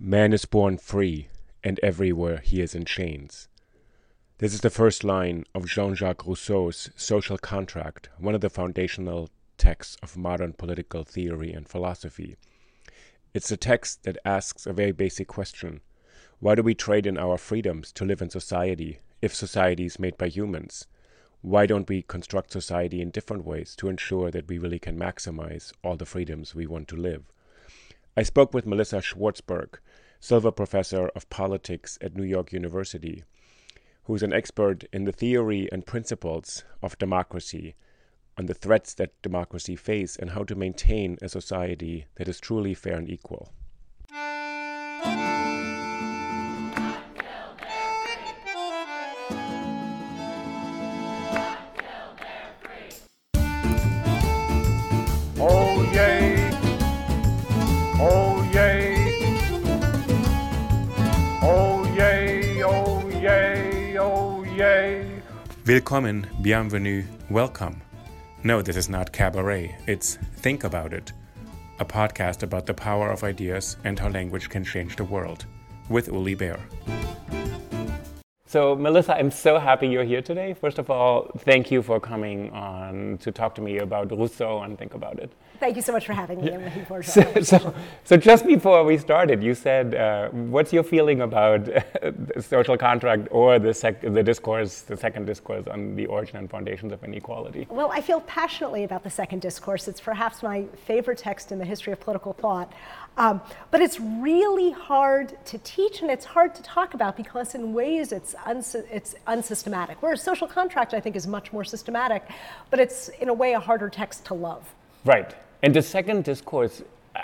Man is born free, and everywhere he is in chains. This is the first line of Jean Jacques Rousseau's Social Contract, one of the foundational texts of modern political theory and philosophy. It's a text that asks a very basic question Why do we trade in our freedoms to live in society if society is made by humans? Why don't we construct society in different ways to ensure that we really can maximize all the freedoms we want to live? I spoke with Melissa Schwartzberg, Silver Professor of Politics at New York University, who's an expert in the theory and principles of democracy, on the threats that democracy face, and how to maintain a society that is truly fair and equal. Willkommen, bienvenue, welcome. No, this is not cabaret, it's Think About It, a podcast about the power of ideas and how language can change the world, with Uli Baer. So, Melissa, I'm so happy you're here today. First of all, thank you for coming on to talk to me about Rousseau and Think About It. Thank you so much for having me. I'm looking forward to So, so, so just before we started, you said, uh, what's your feeling about the social contract or the, sec- the discourse, the second discourse on the origin and foundations of inequality? Well, I feel passionately about the second discourse. It's perhaps my favorite text in the history of political thought. Um, but it's really hard to teach and it's hard to talk about because, in ways, it's, uns- it's unsystematic. Whereas social contract, I think, is much more systematic, but it's, in a way, a harder text to love. Right. And the second discourse,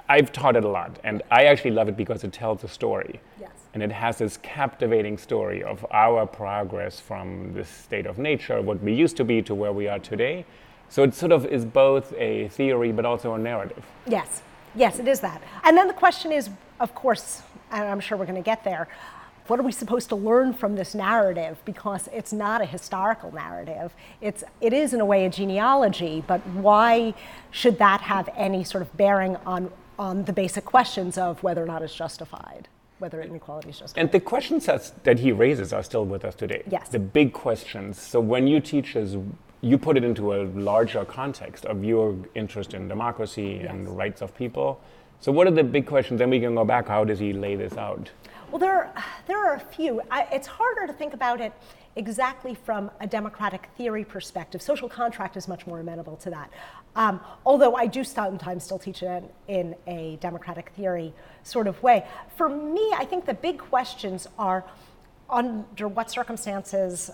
I've taught it a lot, and I actually love it because it tells a story. Yes. And it has this captivating story of our progress from this state of nature, what we used to be, to where we are today. So it sort of is both a theory but also a narrative. Yes, yes, it is that. And then the question is, of course, and I'm sure we're going to get there, what are we supposed to learn from this narrative? Because it's not a historical narrative. It's, it is, in a way, a genealogy, but why should that have any sort of bearing on, on the basic questions of whether or not it's justified, whether inequality is justified? And the questions that he raises are still with us today. Yes. The big questions. So when you teach us, you put it into a larger context of your interest in democracy and the rights of people. So what are the big questions? Then we can go back. How does he lay this out? Well, there are, there are a few. I, it's harder to think about it exactly from a democratic theory perspective. Social contract is much more amenable to that. Um, although I do sometimes still teach it in, in a democratic theory sort of way. For me, I think the big questions are under what circumstances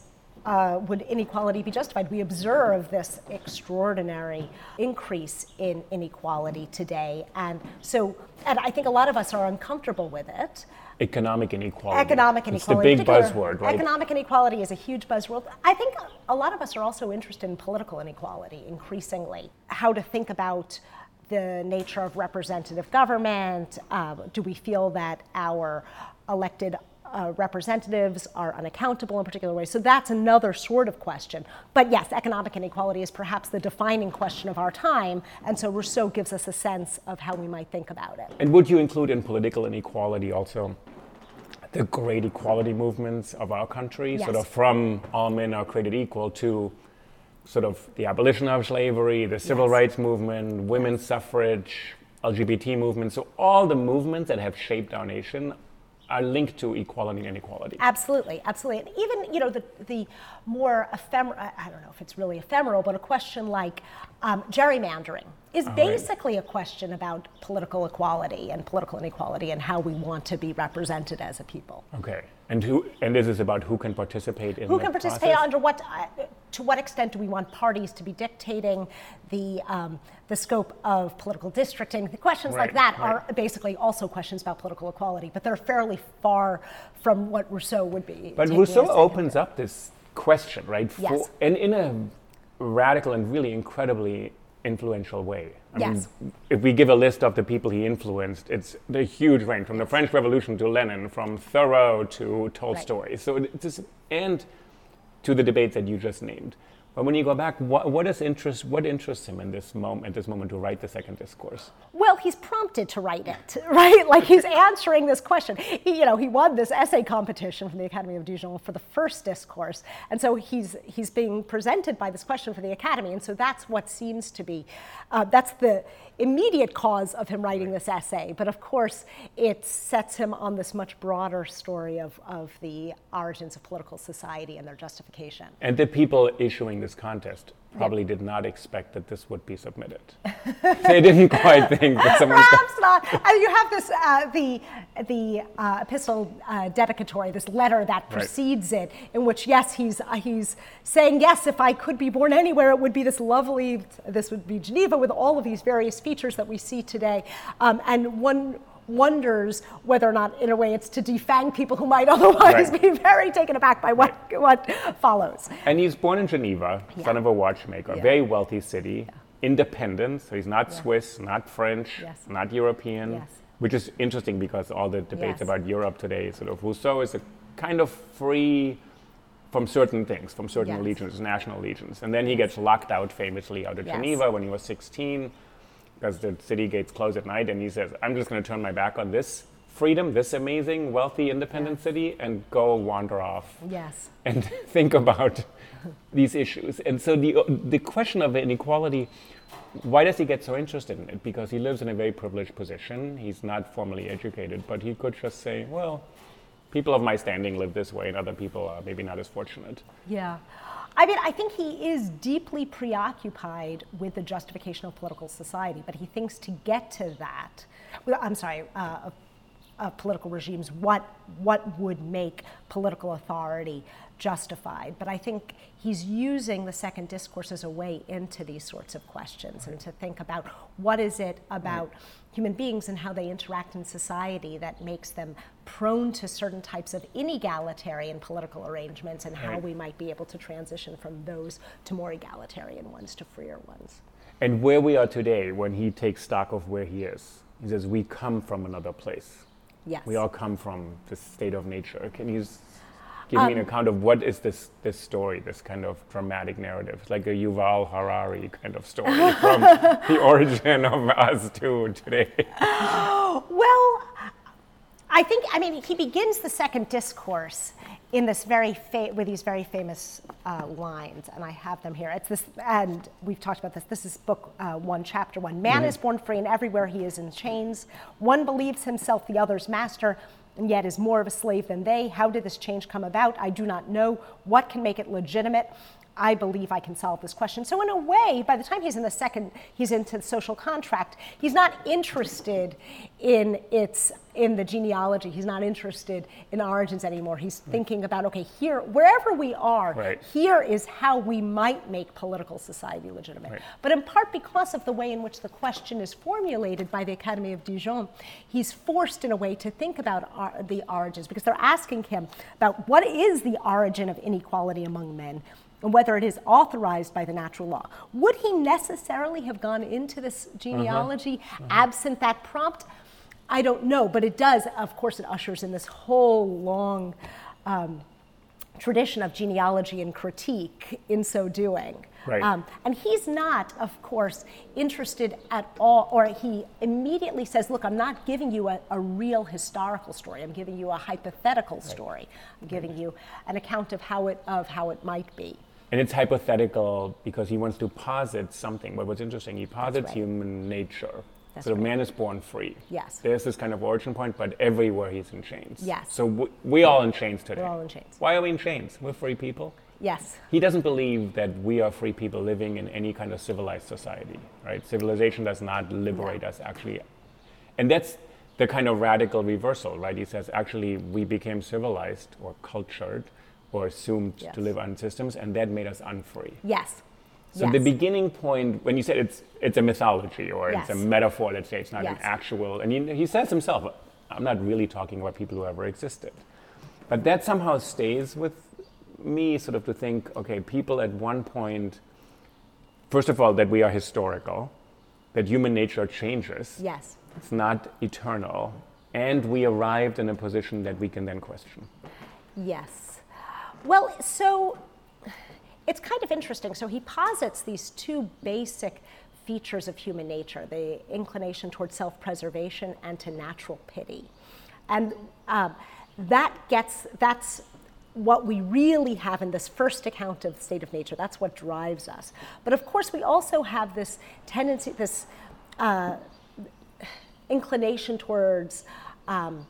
uh, would inequality be justified? We observe this extraordinary increase in inequality today. And so, and I think a lot of us are uncomfortable with it. Economic inequality. Economic It's the inequality. big buzzword, right? Economic inequality is a huge buzzword. I think a lot of us are also interested in political inequality increasingly. How to think about the nature of representative government. Um, do we feel that our elected uh, representatives are unaccountable in particular ways? So that's another sort of question. But yes, economic inequality is perhaps the defining question of our time. And so Rousseau gives us a sense of how we might think about it. And would you include in political inequality also the great equality movements of our country? Sort of from all men are created equal to sort of the abolition of slavery, the civil Yes. rights movement, women's suffrage, LGBT movement. So all the movements that have shaped our nation are linked to equality and inequality. Absolutely, absolutely. And even, you know, the, the more ephemeral, I don't know if it's really ephemeral, but a question like um, gerrymandering is right. basically a question about political equality and political inequality and how we want to be represented as a people. Okay. And who and this is about who can participate in Who can participate process? under what, uh, to what extent do we want parties to be dictating the, um, the scope of political districting? The questions Right, like that right. are basically also questions about political equality, but they're fairly far from what Rousseau would be. But Rousseau opens up this question, right? For, Yes. And in a radical and really incredibly influential way. I Yes. mean, if we give a list of the people he influenced, it's the huge range from the French Revolution to Lenin, from Thoreau to Tolstoy. So it just and to the debates that you just named. But when you go back, what, what is interest? What interests him in this moment? At this moment, to write the second discourse? Well, he's prompted to write it, right? Like he's answering this question. He, you know, he won this essay competition from the Academy of Dijon for the first discourse, and so he's he's being presented by this question for the Academy, and so that's what seems to be, uh, that's the immediate cause of him writing this essay. But of course, it sets him on this much broader story of of the origins of political society and their justification. And the people issuing this contest probably did not expect that this would be submitted. they didn't quite think that someone. Perhaps not. And you have this, uh, the, the uh, epistle uh, dedicatory, this letter that precedes it, in which, yes, he's, uh, he's saying, yes, if I could be born anywhere, it would be this lovely, this would be Geneva with all of these various features that we see today. Um, and one wonders whether or not, in a way, it's to defang people who might otherwise Right. be very taken aback by what, what follows. And he's born in Geneva, son of a watchmaker, Yeah. very wealthy city, independent. So he's not Swiss, not French, Yes. not European, Yes. which is interesting because all the debates Yes. about Europe today, sort of Rousseau is a kind of free from certain things, from certain allegiances, national allegiances. And then he gets locked out famously out of. Geneva when he was 16 because the city gates close at night. And he says, I'm just going to turn my back on this freedom, this amazing, wealthy, independent city, and go wander off Yes. and think about these issues. And so the, the question of inequality, why does he get so interested in it? Because he lives in a very privileged position. He's not formally educated, but he could just say, well, people of my standing live this way, and other people are maybe not as fortunate. Yeah. I mean, I think he is deeply preoccupied with the justification of political society, but he thinks to get to that, I'm sorry, uh, of, political regimes, what, what would make political authority justified. But I think he's using the second discourse as a way into these sorts of questions and to think about what is it about human beings and how they interact in society that makes them prone to certain types of inegalitarian political arrangements and how we might be able to transition from those to more egalitarian ones to freer ones. And where we are today, when he takes stock of where he is, he says, We come from another place. Yes. We all come from the state of nature. Can you give me an account of what is this, this story, this kind of dramatic narrative? It's like a Yuval Harari kind of story from the origin of us to today. Well, I think, I mean, he begins the second discourse in this very fa- with these very famous uh, lines, and I have them here. It's this, and we've talked about this. This is book uh, one, chapter one. Man is born free, and everywhere he is in chains. One believes himself the other's master, and yet is more of a slave than they. How did this change come about? I do not know. What can make it legitimate? I believe I can solve this question. So, in a way, by the time he's in the second, he's into the social contract. He's not interested in its in the genealogy. He's not interested in origins anymore. He's hmm. thinking about okay, here, wherever we are, Right. here is how we might make political society legitimate. Right. But in part because of the way in which the question is formulated by the Academy of Dijon, he's forced in a way to think about our, the origins because they're asking him about what is the origin of inequality among men and whether it is authorized by the natural law. Would he necessarily have gone into this genealogy absent that prompt? I don't know, but it does, of course, it ushers in this whole long um, tradition of genealogy and critique in so doing. Right. Um, and he's not, of course, interested at all, or he immediately says, Look, I'm not giving you a, a real historical story. I'm giving you a hypothetical story. I'm giving you an account of how it, of how it might be. And it's hypothetical because he wants to posit something. But what's interesting, he posits right. human nature. That's so right. man is born free. Yes. There's this kind of origin point, but everywhere he's in chains. Yes. So we, we all in chains today. We're all in chains. Why are we in chains? We're free people. Yes. He doesn't believe that we are free people living in any kind of civilized society, right? Civilization does not liberate us, actually. And that's the kind of radical reversal, right? He says, actually, we became civilized or cultured or assumed Yes. to live on systems, and that made us unfree. Yes. So yes. the beginning point, when you said it's it's a mythology or it's a metaphor, let's say it's not an actual, and he, he says himself, I'm not really talking about people who ever existed, but that somehow stays with me, sort of to think, okay, people at one point, first of all, that we are historical, that human nature changes, Yes. it's not eternal, and we arrived in a position that we can then question. Yes. Well, so it's kind of interesting. So he posits these two basic features of human nature the inclination towards self preservation and to natural pity. And um, that gets, that's what we really have in this first account of the state of nature. That's what drives us. But of course, we also have this tendency, this uh, inclination towards. Um,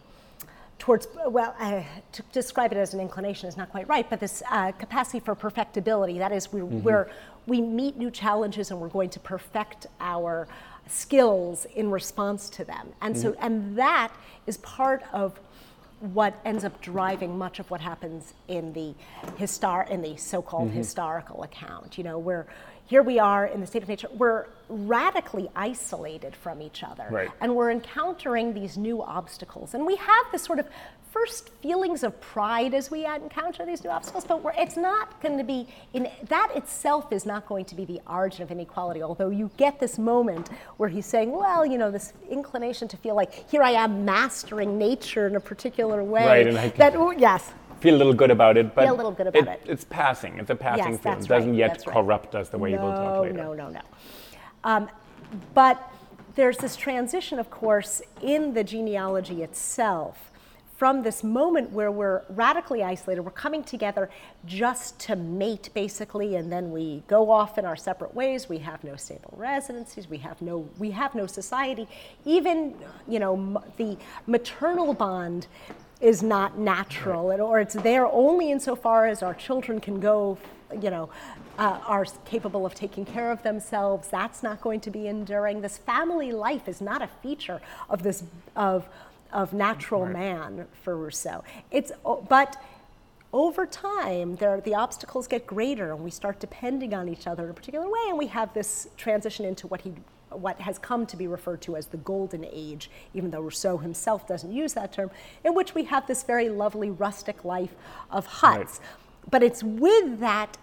towards well uh, to describe it as an inclination is not quite right but this uh, capacity for perfectibility that is we're, we're we meet new challenges and we're going to perfect our skills in response to them. And so and that is part of what ends up driving much of what happens in the histor- in the so-called historical account you know where here we are in the state of nature. We're radically isolated from each other Right. and we're encountering these new obstacles. And we have this sort of first feelings of pride as we encounter these new obstacles but we're, it's not going to be in that itself is not going to be the origin of inequality although you get this moment where he's saying well you know this inclination to feel like here i am mastering nature in a particular way Right, and I can- that oh, yes Feel a little good about it, but Feel a little good about it. It's passing. It's a passing Yes, that's It doesn't right, yet that's right. corrupt us the way you will talk No, later. No, no, no. Um, but there's this transition, of course, in the genealogy itself from this moment where we're radically isolated, we're coming together just to mate, basically, and then we go off in our separate ways. We have no stable residencies. We have no, we have no society. Even, you know, m- the maternal bond is not natural, and- or it's there only insofar as our children can go, you know, uh, are capable of taking care of themselves. That's not going to be enduring. This family life is not a feature of this of of natural man for Rousseau. It's but over time, there, the obstacles get greater, and we start depending on each other in a particular way, and we have this transition into what he, what has come to be referred to as the golden age, even though Rousseau himself doesn't use that term, in which we have this very lovely rustic life of huts. But it's with that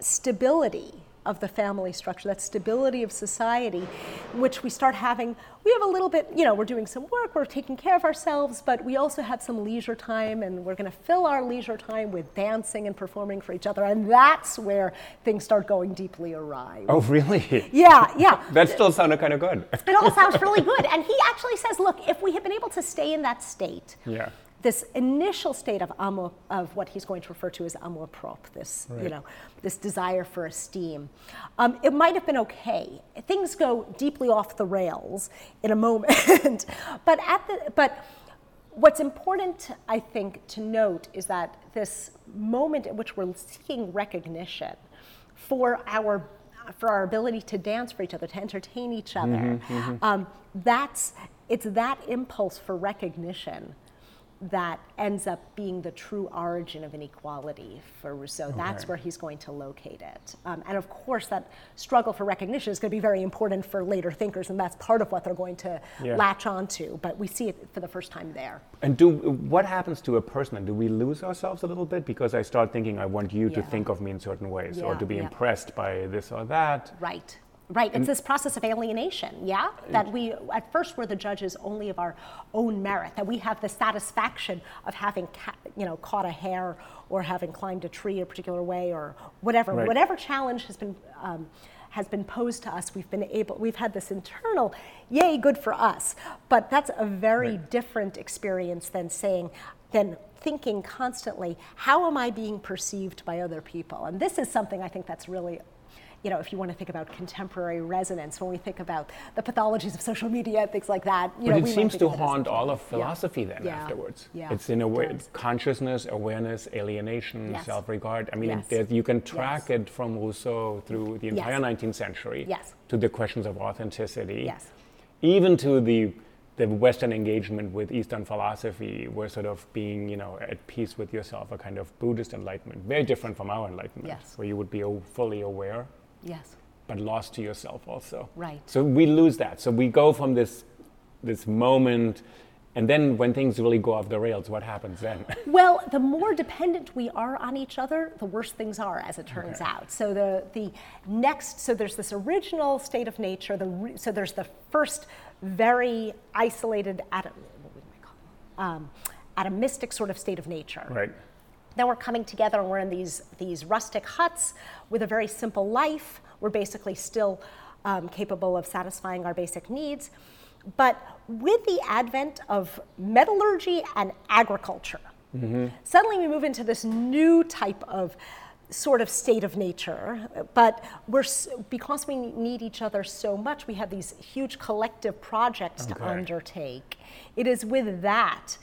stability of the family structure, that stability of society, which we start having, we have a little bit, you know, we're doing some work, we're taking care of ourselves, but we also have some leisure time, and we're going to fill our leisure time with dancing and performing for each other, and that's where things start going deeply awry. Oh, really? Yeah, yeah. That still sounded kind of good. It all sounds really good. And he actually says, look, if we had been able to stay in that state, Yeah. This initial state of amour, of what he's going to refer to as amour propre, this you know, this desire for esteem, um, it might have been okay. Things go deeply off the rails in a moment, but at the but. What's important, I think, to note is that this moment at which we're seeking recognition for our for our ability to dance for each other, to entertain each other, Um, that's it's that impulse for recognition that ends up being the true origin of inequality for Rousseau. That's where he's going to locate it. Um, and of course, that struggle for recognition is going to be very important for later thinkers, and that's part of what they're going to Yeah. latch onto. But we see it for the first time there. And do what happens to a person? And do we lose ourselves a little bit because I start thinking I want you to think of me in certain ways, or to be yeah. impressed by this or that? Right. Right. It's this process of alienation, yeah? That we, at first, we're the judges only of our own merit, that we have the satisfaction of having, ca- you know, caught a hare or having climbed a tree a particular way or whatever. Right. Whatever challenge has been. Um, has been posed to us. We've been able. We've had this internal, yay, good for us. But that's a very different experience than saying, than thinking constantly, how am I being perceived by other people? And this is something I think that's really you know, if you want to think about contemporary resonance, when we think about the pathologies of social media and things like that, you But know, it seems to it haunt all of Yeah. philosophy then Yeah. afterwards. Yeah, It's in a way does. consciousness, awareness, alienation, Yes. self-regard. I mean, Yes. you can track Yes. it from Rousseau through the entire Yes. 19th century Yes. to the questions of authenticity, Yes. even to the the Western engagement with Eastern philosophy were sort of being, you know, at peace with yourself, a kind of Buddhist enlightenment, very different from our enlightenment, Yes. where you would be fully aware, Yes. but lost to yourself also. Right. So we lose that. So we go from this this moment, and then when things really go off the rails, what happens then? Well, the more dependent we are on each other, the worse things are, as it turns out. So the the next, so there's this original state of nature. The so there's the first very isolated atom, what would I call it? Um, atomistic sort of state of nature. right. Then we're coming together and we're in these, these rustic huts with a very simple life. We're basically still um, capable of satisfying our basic needs. But with the advent of metallurgy and agriculture, suddenly we move into this new type of sort of state of nature. But we're, because we need each other so much, we have these huge collective projects to undertake. It is with that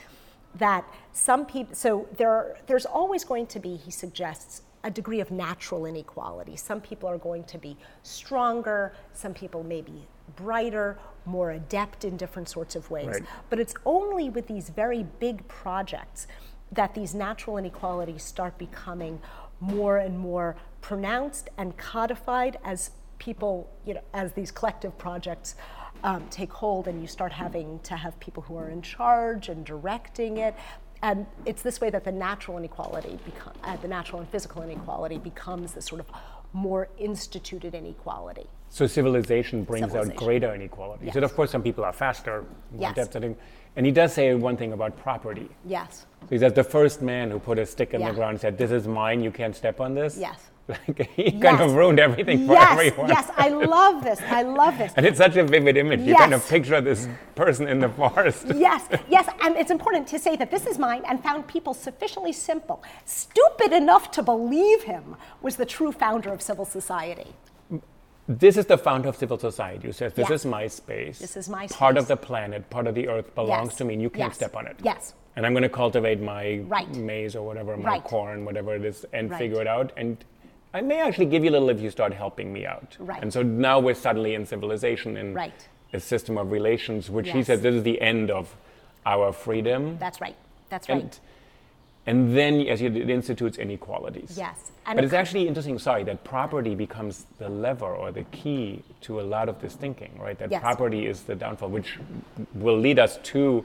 that some people so there there's always going to be he suggests a degree of natural inequality some people are going to be stronger some people may be brighter more adept in different sorts of ways Right. but it's only with these very big projects that these natural inequalities start becoming more and more pronounced and codified as people, you know, as these collective projects um, take hold and you start having to have people who are in charge and directing it. And it's this way that the natural inequality, become, uh, the natural and physical inequality becomes this sort of more instituted inequality. So civilization brings out greater inequalities. Yes. And of course, some people are faster, more Yes. adept at it. And he does say one thing about property. Yes. So he says the first man who put a stick in Yeah. the ground and said, "This is mine. You can't step on this." Yes. Like he kind of ruined everything for yes, everyone. yes, I love this. I love this. And it's such a vivid image. Yes. You kind of picture this person in the forest. yes, yes, and it's important to say that this is mine and found people sufficiently simple, stupid enough to believe him was the true founder of civil society. This is the founder of civil society who says, This Yeah. is my space. This is my Part of the planet, part of the earth belongs Yes. to me, and you can't Yes. step on it. Yes. And I'm going to cultivate my Right. maize or whatever, my Right. corn, whatever it is, and Right. figure it out. And I may actually give you a little if you start helping me out. Right. And so now we're suddenly in civilization, in Right. a system of relations, which he Yes. says this is the end of our freedom. That's right. That's right. and, and then, as you it institutes inequalities. Yes. And but it's actually interesting, sorry, that property becomes the lever or the key to a lot of this thinking, right? That Yes. property is the downfall, which will lead us to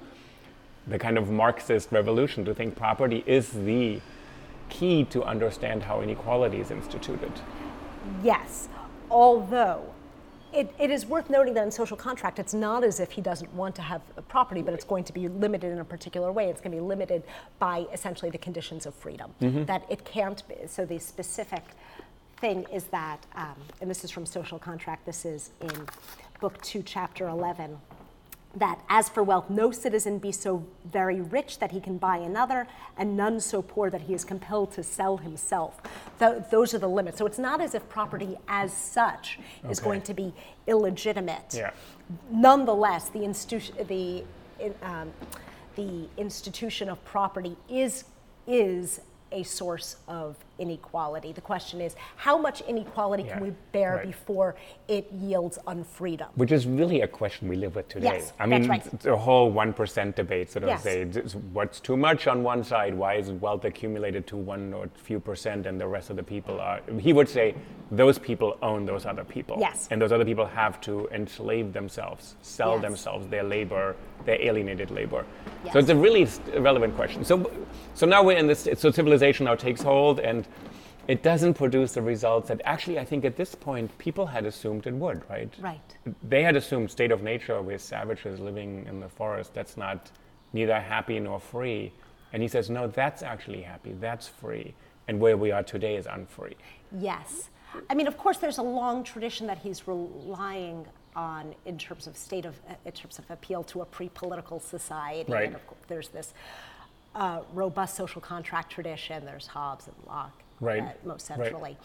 the kind of Marxist revolution to think property is the key to understand how inequality is instituted. Yes, although it, it is worth noting that in social contract, it's not as if he doesn't want to have property, but it's going to be limited in a particular way. It's going to be limited by essentially the conditions of freedom. That it can't be. So the specific thing is that, um, and this is from social contract, this is in book two, chapter 11 that as for wealth, no citizen be so very rich that he can buy another, and none so poor that he is compelled to sell himself. Th- those are the limits. So it's not as if property as such is Okay. going to be illegitimate. Yeah. Nonetheless, the, institu- the, um, the institution of property is, is a source of inequality. The question is, how much inequality Yeah, can we bear right. before it yields unfreedom? Which is really a question we live with today. Yes, I mean, right. the whole 1% debate sort of Yes. say what's too much on one side, why is wealth accumulated to one or few percent and the rest of the people are. He would say those people own those other people. Yes. And those other people have to enslave themselves, sell Yes. themselves, their labor, their alienated labor. Yes. So it's a really st- relevant question. So, so now we're in this, so civilization now takes hold and it doesn't produce the results that actually I think at this point people had assumed it would, right? Right. They had assumed state of nature with savages living in the forest, that's not neither happy nor free. And he says, no, that's actually happy, that's free. And where we are today is unfree. Yes. I mean, of course, there's a long tradition that he's relying on in terms of state of, uh, in terms of appeal to a pre-political society. Right. And of course, there's this uh, robust social contract tradition. There's Hobbes and Locke, Right. uh, most Right. centrally.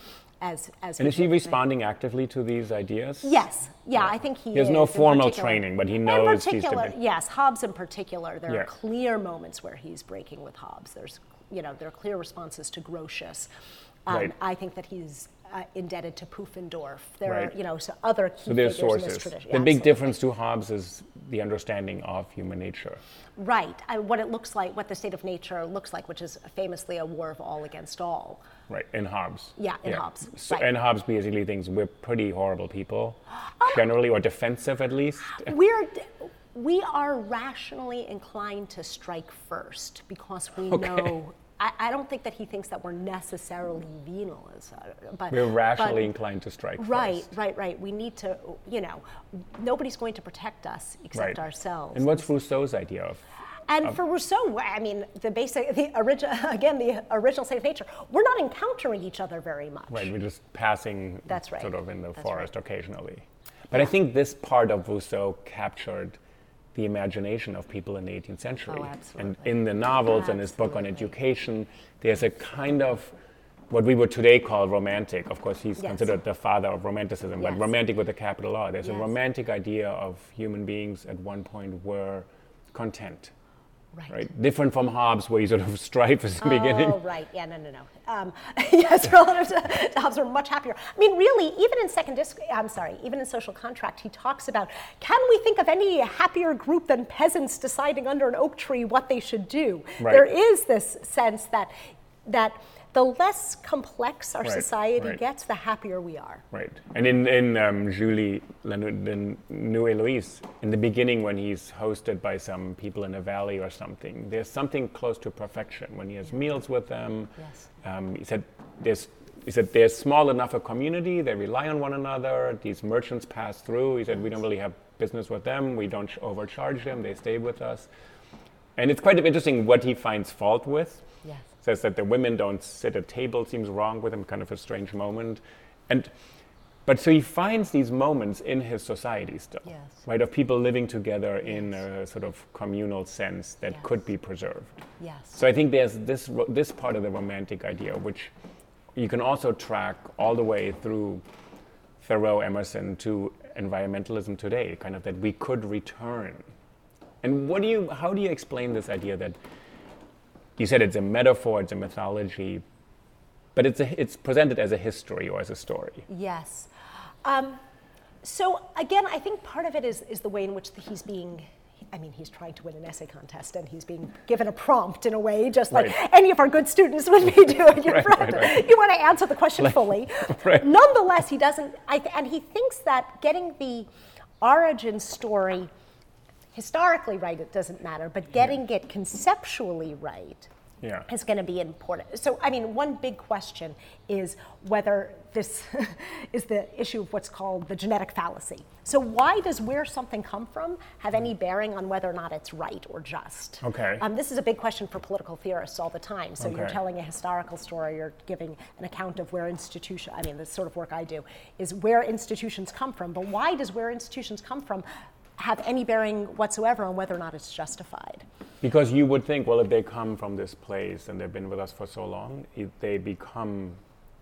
As, as And is he responding actively to these ideas? Yes, yeah, I think he. He has no in formal training, but he knows he's particular, yes, Hobbes in particular. There Yeah. are clear moments where he's breaking with Hobbes. There's, you know, there are clear responses to Grotius. Um, Right. I think that he's uh, indebted to Pufendorf. There Right. are, you know, so other key So there's figures in this sources. tradition. The big Absolutely. difference to Hobbes is the understanding of human nature. Right. I, what it looks like, what the state of nature looks like, which is famously a war of all against all. Right, in Hobbes. Yeah, in Hobbes, So, right. And Hobbes basically thinks we're pretty horrible people, generally, or defensive at least. We're we are rationally inclined to strike first because we Okay. know. I, I don't think that he thinks that we're necessarily venal, as, uh, but We're rationally but- inclined to strike Right, first. right, right. We need to, you know, nobody's going to protect us except Right. ourselves. And what's Rousseau's idea of? And for Rousseau, I mean, the basic, the original, again, the original state of nature, we're not encountering each other very much. Right, we're just passing That's right. sort of in the That's forest right. occasionally. But I think this part of Rousseau captured the imagination of people in the 18th century. Oh, and in the novels and his book on education, there's a kind of what we would today call romantic. Of course, he's Yes. considered the father of romanticism, but romantic with a capital R. There's a romantic idea of human beings at one point were content. Right. Right, different from Hobbes, where you sort of strife at the beginning. Oh, right. Yeah, no, no, no. Um, yes, relative to, to Hobbes, we're much happier. I mean, really, even in second disc, I'm sorry, even in social contract, he talks about can we think of any happier group than peasants deciding under an oak tree what they should do? Right. There is this sense that that the less complex our Right, society right. gets, the happier we are. Right. And in, in um, Julie, the New Eloise, in the beginning when he's hosted by some people in a valley or something, there's something close to perfection. When he has meals with them, Yes. um, he said there's he said they're small enough a community, they rely on one another, these merchants pass through. He said we don't really have business with them, we don't overcharge them, they stay with us. And it's quite interesting what he finds fault with. Says that the women don't sit at table seems wrong with him kind of a strange moment and but so he finds these moments in his society still Yes. right of people living together in a sort of communal sense that Yes. could be preserved Yes. so i think there's this this part of the romantic idea which you can also track all the way through thoreau emerson to environmentalism today kind of that we could return and what do you how do you explain this idea that you said it's a metaphor, it's a mythology, but it's, a, it's presented as a history or as a story. Yes. Um, so again, I think part of it is, is the way in which he's being. I mean, he's trying to win an essay contest, and he's being given a prompt in a way, just like Right. any of our good students would be doing. Your Right, right. You want to answer the question fully. Nonetheless, he doesn't. I th- and he thinks that getting the origin story historically right, it doesn't matter, but getting it conceptually right Yeah. is going to be important. So, I mean, one big question is whether this is the issue of what's called the genetic fallacy. So, why does where something come from have any bearing on whether or not it's right or just? Okay. Um, this is a big question for political theorists all the time. So, you're telling a historical story, you're giving an account of where institution. I mean, the sort of work I do is where institutions come from. But why does where institutions come from have any bearing whatsoever on whether or not it's justified? Because you would think, well, if they come from this place and they've been with us for so long, if they become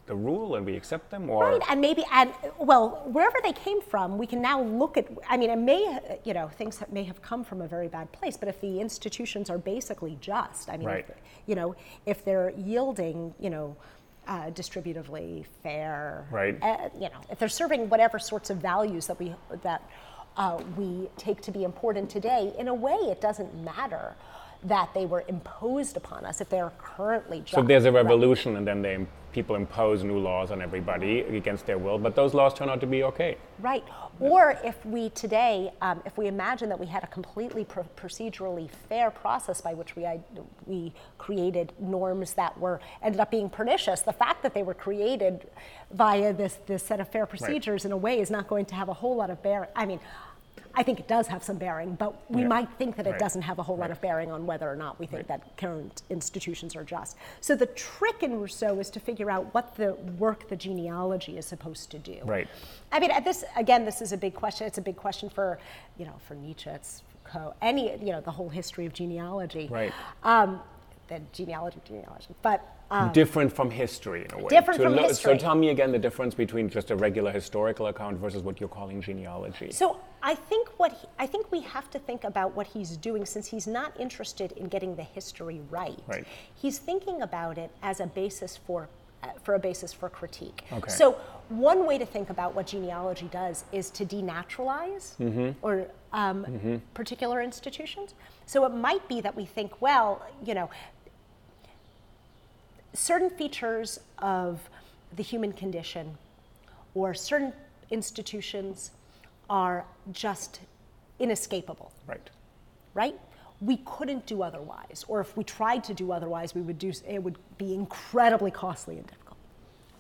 the rule and we accept them, or Right, and maybe, and well, wherever they came from, we can now look at. I mean, it may, you know, things that may have come from a very bad place, but if the institutions are basically just, I mean, Right. if, you know, if they're yielding, you know, uh, distributively fair, Right. uh, you know, if they're serving whatever sorts of values that we that uh, we take to be important today, in a way, it doesn't matter that they were imposed upon us if they are currently just. so there's a Right. revolution and then they people impose new laws on everybody against their will, but those laws turn out to be okay. Right. Or if we today, um, if we imagine that we had a completely pro- procedurally fair process by which we, I, we created norms that were ended up being pernicious, the fact that they were created via this, this set of fair procedures in a way is not going to have a whole lot of bearing. I mean, I think it does have some bearing, but we Yeah. might think that it Right. doesn't have a whole lot of bearing on whether or not we think Right. that current institutions are just. So the trick in Rousseau is to figure out what the work the genealogy is supposed to do. Right. I mean, at this again, this is a big question. It's a big question for, you know, for Nietzsche, it's any, you know, the whole history of genealogy. Right. Um, the genealogy, of genealogy, but um, different from history in a way. Different To from lo- history. So tell me again the difference between just a regular historical account versus what you're calling genealogy. So I think what he, I think we have to think about what he's doing since he's not interested in getting the history right. Right. He's thinking about it as a basis for uh, for a basis for critique. Okay. So one way to think about what genealogy does is to denaturalize Mm-hmm. or um, particular institutions. So it might be that we think, well, you know, certain features of the human condition or certain institutions are just inescapable Right. right? We couldn't do otherwise, or if we tried to do otherwise, we would do it would be incredibly costly and difficult.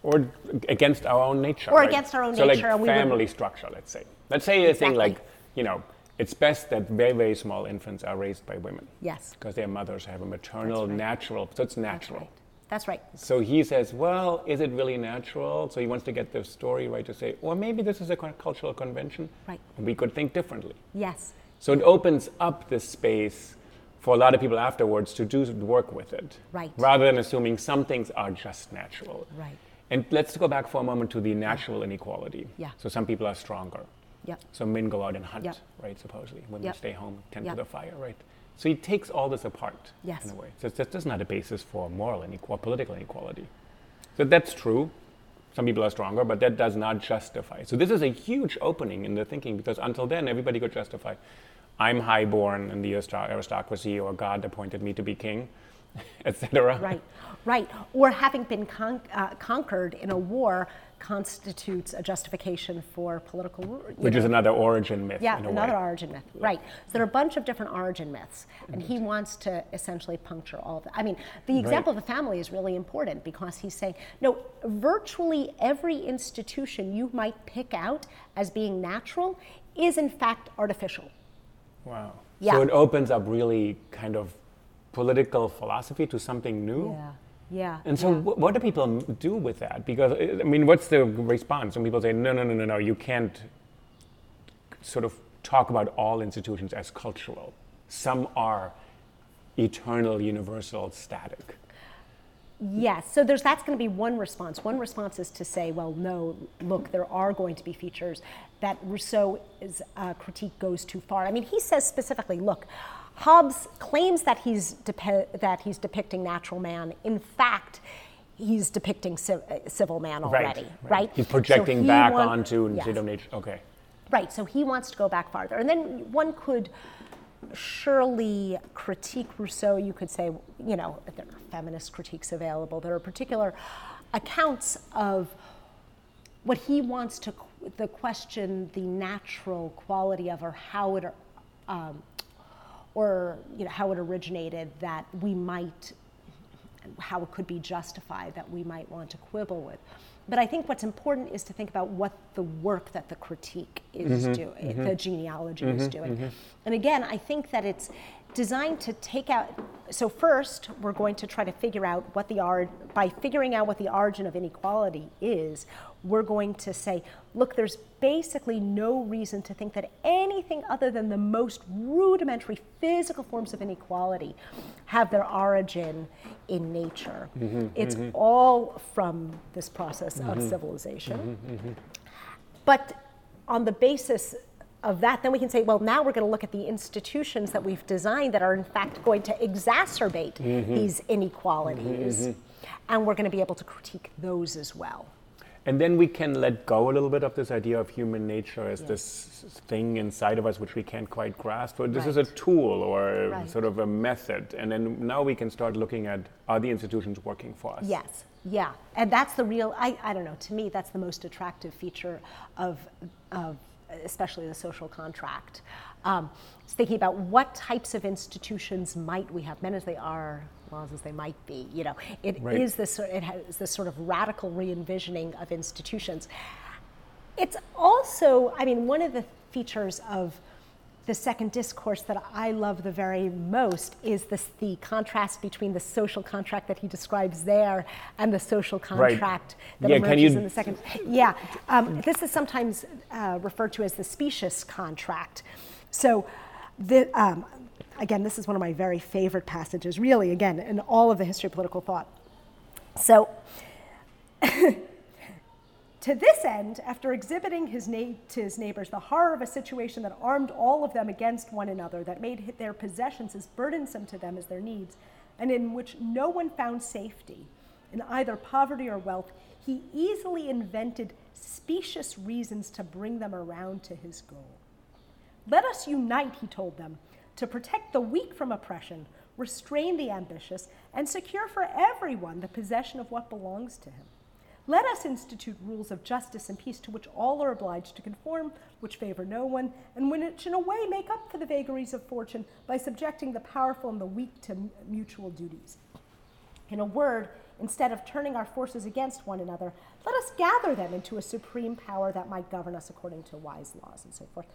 Or against our own nature. Or right? against our own so nature, Like and we would- family structure, let's say. Let's say a thing like, you know, it's best that very, very small infants are raised by women. Yes. Because their mothers have a maternal, right. natural, so it's That's natural. That's right. So he says, well, is it really natural? So he wants to get the story right to say, or maybe this is a cultural convention. Right. And we could think differently. Yes. So it opens up this space for a lot of people afterwards to do work with it. Right. Rather than assuming some things are just natural. Right. And let's go back for a moment to the natural inequality. Yeah. So some people are stronger. Yep. So men go out and hunt, right, supposedly. Women stay home, tend to the fire, right? So he takes all this apart Yes. in a way. So it's- that's not a basis for moral inequality, political inequality. So that's true. Some people are stronger, but that does not justify. So this is a huge opening in the thinking because until then, everybody could justify, I'm highborn in the aristocracy, or God appointed me to be king, etc. Right. Right. Or having been con- uh, conquered in a war constitutes a justification for political Which is another origin myth. Yeah, another way. origin myth. Right. So there are a bunch of different origin myths, and he wants to essentially puncture all of them. I mean, the example of the family is really important because he's saying, no, virtually every institution you might pick out as being natural is in fact artificial. Wow. Yeah. So it opens up really kind of political philosophy to something new. Yeah. And so, wh- what do people do with that? Because, uh, I mean, what's the response when people say, no, no, no, no, no, you can't sort of talk about all institutions as cultural? Some are eternal, universal, static. Yes, so there's that's going to be one response. One response is to say, well, no, look, there are going to be features that Rousseau's uh, critique goes too far. I mean, he says specifically, look, Hobbes claims that he's depe- that he's depicting natural man. In fact, he's depicting civ- uh, civil man already, right? He's So projecting he back want- onto yes. nature. Okay. Right, so he wants to go back farther. And then one could surely critique Rousseau. You could say, you know, there are feminist critiques available. There are particular accounts of what he wants to the question the natural quality of or how it um, or you know how it originated that we might how it could be justified that we might want to quibble with. But I think what's important is to think about what the work that the critique is mm-hmm. doing, mm-hmm. the genealogy is mm-hmm. doing. And again, I think that it's designed to take out. So first, we're going to try to figure out what the art by figuring out what the origin of inequality is. We're going to say, look, there's basically no reason to think that anything other than the most rudimentary physical forms of inequality have their origin in nature. Mm-hmm, it's mm-hmm. all from this process of mm-hmm, civilization. But on the basis of that, then we can say, well, now we're going to look at the institutions that we've designed that are in fact going to exacerbate these inequalities. And we're going to be able to critique those as well. And then we can let go a little bit of this idea of human nature as this thing inside of us which we can't quite grasp. Or this is a tool or Right. sort of a method. And then now we can start looking at are the institutions working for us? Yes, yeah. And that's the real, I, I don't know, to me, that's the most attractive feature of, of especially the social contract. Um, it's thinking about what types of institutions might we have, men as they are, laws as they might be. You know, it is Right. this, sort- it has this sort of radical re-envisioning of institutions. It's also, I mean, one of the features of the second discourse that I love the very most is this the contrast between the social contract that he describes there and the social contract that Yeah, emerges you- in the second. Yeah, um, this is sometimes uh, referred to as the specious contract. So, the, um, again, this is one of my very favorite passages, really, again, in all of the history of political thought. So, to this end, after exhibiting his na- to his neighbors the horror of a situation that armed all of them against one another, that made their possessions as burdensome to them as their needs, and in which no one found safety, in either poverty or wealth, he easily invented specious reasons to bring them around to his goal. Let us unite, he told them, to protect the weak from oppression, restrain the ambitious, and secure for everyone the possession of what belongs to him. Let us institute rules of justice and peace to which all are obliged to conform, which favor no one, and which in a way make up for the vagaries of fortune by subjecting the powerful and the weak to mutual duties. In a word, instead of turning our forces against one another, let us gather them into a supreme power that might govern us according to wise laws and so forth.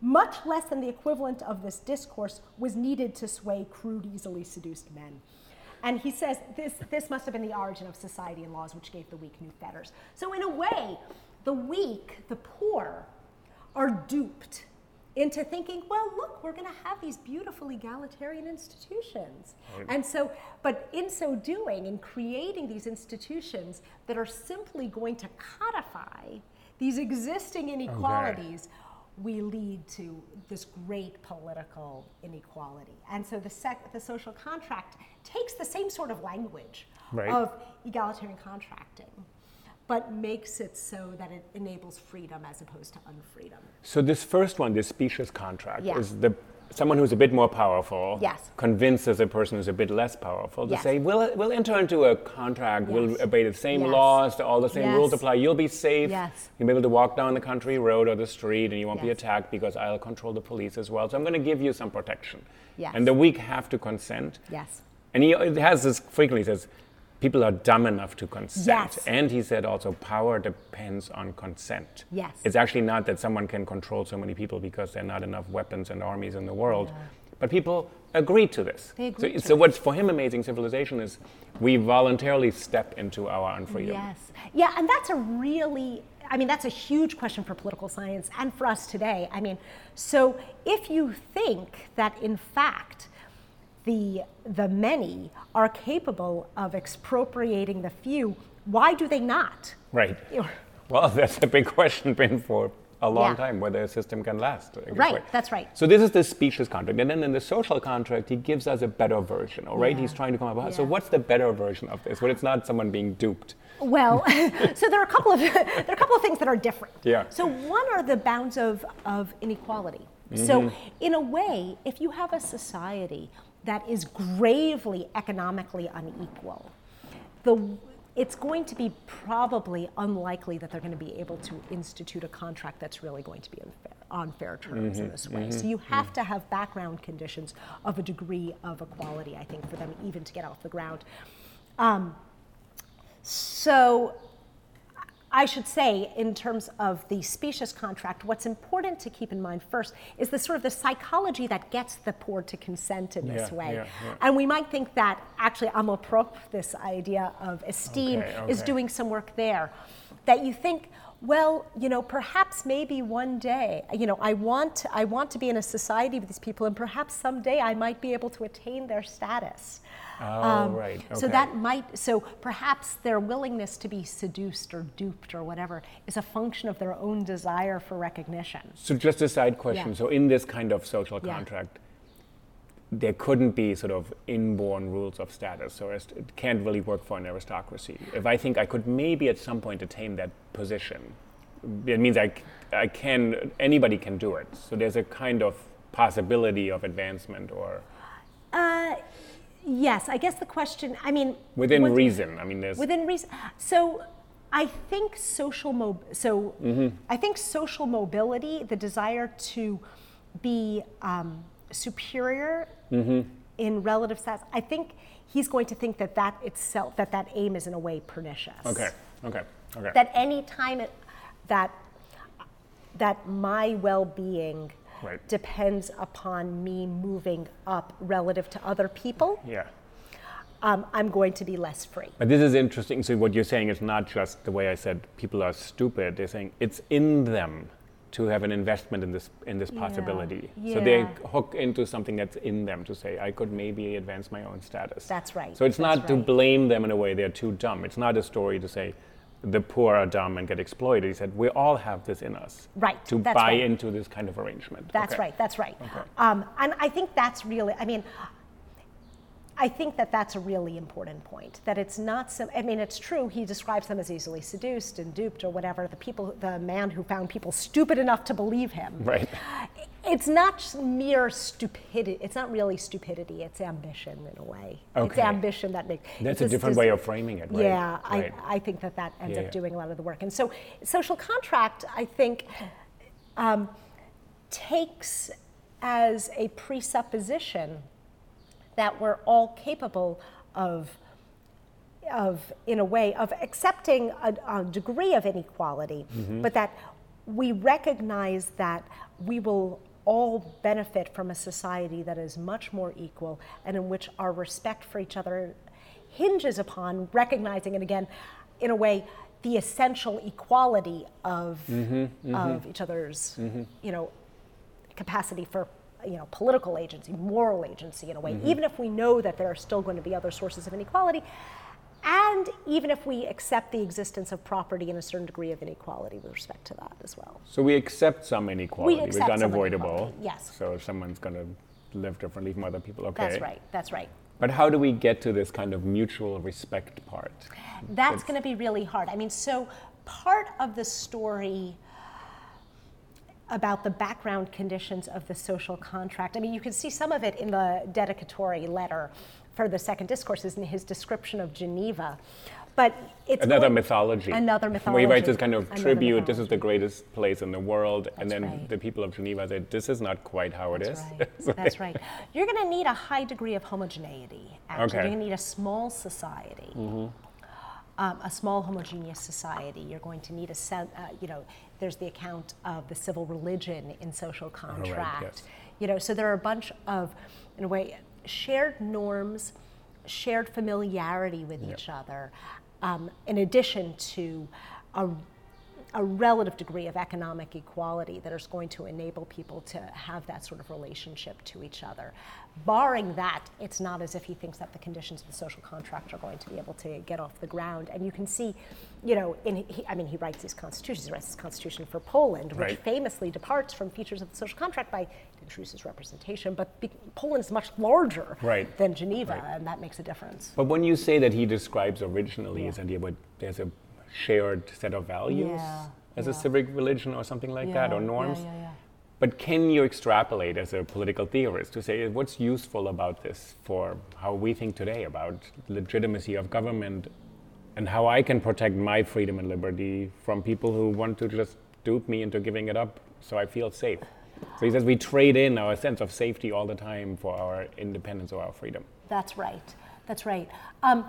Much less than the equivalent of this discourse was needed to sway crude, easily seduced men. And he says this, this must have been the origin of society and laws which gave the weak new fetters. So, in a way, the weak, the poor, are duped into thinking, well, look, we're going to have these beautiful egalitarian institutions. Right. And so, but in so doing, in creating these institutions that are simply going to codify these existing inequalities, okay we lead to this great political inequality. And so the, sec- the social contract takes the same sort of language right. of egalitarian contracting, but makes it so that it enables freedom as opposed to unfreedom. So this first one, this specious contract, yeah. is the someone who's a bit more powerful yes. convinces a person who's a bit less powerful to yes. say, we'll, we'll enter into a contract, yes. we'll obey the same laws, all the same rules apply, you'll be safe, you'll be able to walk down the country road or the street and you won't be attacked because I'll control the police as well. So I'm going to give you some protection. And the weak have to consent. Yes. And he has this frequently says, people are dumb enough to consent. Yes. And he said also power depends on consent. Yes. It's actually not that someone can control so many people because there are not enough weapons and armies in the world. Yeah. But people agree to this. They agree so, so what's for him amazing civilization is we voluntarily step into our unfreedom. Yes. Yeah, and that's a really I mean, that's a huge question for political science and for us today. I mean, so if you think that in fact the, the many are capable of expropriating the few, why do they not? Right. well, that's a big question been for a long yeah. time whether a system can last. Right, that's right. So this is the specious contract. And then in the social contract, he gives us a better version, all right? Yeah. He's trying to come up with, yeah. so what's the better version of this when it's not someone being duped? Well, so there are a couple of there are a couple of things that are different. Yeah. So one are the bounds of, of inequality. Mm-hmm. So in a way, if you have a society that is gravely economically unequal, the, it's going to be probably unlikely that they're going to be able to institute a contract that's really going to be unfair, on fair terms mm-hmm, in this way. Mm-hmm, so you have mm-hmm. to have background conditions of a degree of equality, I think, for them even to get off the ground. Um, so I should say, in terms of the specious contract, what's important to keep in mind first is the sort of the psychology that gets the poor to consent in this yeah, way. Yeah, yeah. And we might think that actually amour propre, this idea of esteem, okay, okay. is doing some work there. That you think, well, you know, perhaps maybe one day, you know, I want, I want to be in a society with these people, and perhaps someday I might be able to attain their status. Oh, um, right. Okay. So that might, so perhaps their willingness to be seduced or duped or whatever is a function of their own desire for recognition. So just a side question. Yeah. So in this kind of social contract, yeah. There couldn't be sort of inborn rules of status. So it can't really work for an aristocracy. If I think I could maybe at some point attain that position, it means I, I can, anybody can do it. So there's a kind of possibility of advancement or. Uh, Yes, I guess the question. I mean, within reason. I mean, there's within reason. So, I think social mo- So, mm-hmm. I think social mobility, the desire to be um, superior mm-hmm. in relative status. I think he's going to think that that itself, that that aim is in a way pernicious. Okay. Okay. Okay. That any time it, that that my well-being right. depends upon me moving up relative to other people. Yeah. Um, I'm going to be less free. But this is interesting. So what you're saying is not just the way I said people are stupid. They're saying it's in them to have an investment in this in this possibility. Yeah. So they hook into something that's in them to say I could maybe advance my own status. That's right. So it's that's not right. to blame them in a way they're too dumb. It's not a story to say the poor are dumb and get exploited. He said, we all have this in us. Right. To buy right. into this kind of arrangement. That's okay. right. That's right. Okay. Um, and I think that's really, I mean, I think that that's a really important point. That it's not some. I mean, it's true. He describes them as easily seduced and duped or whatever. The people, the man who found people stupid enough to believe him. Right. It's not mere stupidity. It's not really stupidity. It's ambition in a way. Okay. It's ambition that makes. That's a different way of framing it, right? Yeah, Right. I, I think that that ends Yeah, up yeah. doing a lot of the work. And so, social contract, I think, um, takes as a presupposition that we're all capable of, of in a way, of accepting a, a degree of inequality, mm-hmm. but that we recognize that we will all benefit from a society that is much more equal and in which our respect for each other hinges upon recognizing, and again, in a way, the essential equality of, mm-hmm. Mm-hmm. of each other's, you know, capacity for you know political agency, moral agency in a way, mm-hmm. even if we know that there are still going to be other sources of inequality, and even if we accept the existence of property and a certain degree of inequality with respect to that as well. So we accept some inequality, which accept is unavoidable. inequality, yes. So if someone's going to live differently from other people, okay. That's right. That's right. But how do we get to this kind of mutual respect part? That's going to be really hard. I mean, so part of the story about the background conditions of the social contract, I mean, you can see some of it in the dedicatory letter for the second discourses in his description of Geneva. But it's Another going- mythology. Another Where mythology. he writes this kind of Another tribute, this is the greatest place in the world, and then right. the people of Geneva say, this is not quite how it is. That's right. That's right. You're going to need a high degree of homogeneity. Actually, Okay. you're going to need a small society, um, a small homogeneous society. You're going to need a sen- uh, you know. There's the account of the civil religion in social contract. yes. You know, so there are a bunch of, in a way, shared norms, shared familiarity with each other, um, in addition to a a relative degree of economic equality that is going to enable people to have that sort of relationship to each other. Barring that, it's not as if he thinks that the conditions of the social contract are going to be able to get off the ground. And you can see, you know, in he, I mean, he writes these constitutions. He writes this constitution for Poland, which Right. famously departs from features of the social contract by introduces representation. But be, Poland is much larger Right. than Geneva, Right. and that makes a difference. But when you say that he describes originally his idea, but there's a shared set of values Yeah, as a civic religion or something like that, or Yeah, yeah, norms. yeah, yeah. But can you extrapolate as a political theorist to say what's useful about this for how we think today about legitimacy of government and how I can protect my freedom and liberty from people who want to just dupe me into giving it up so I feel safe? So he says we trade in our sense of safety all the time for our independence or our freedom. That's right. That's right. Um,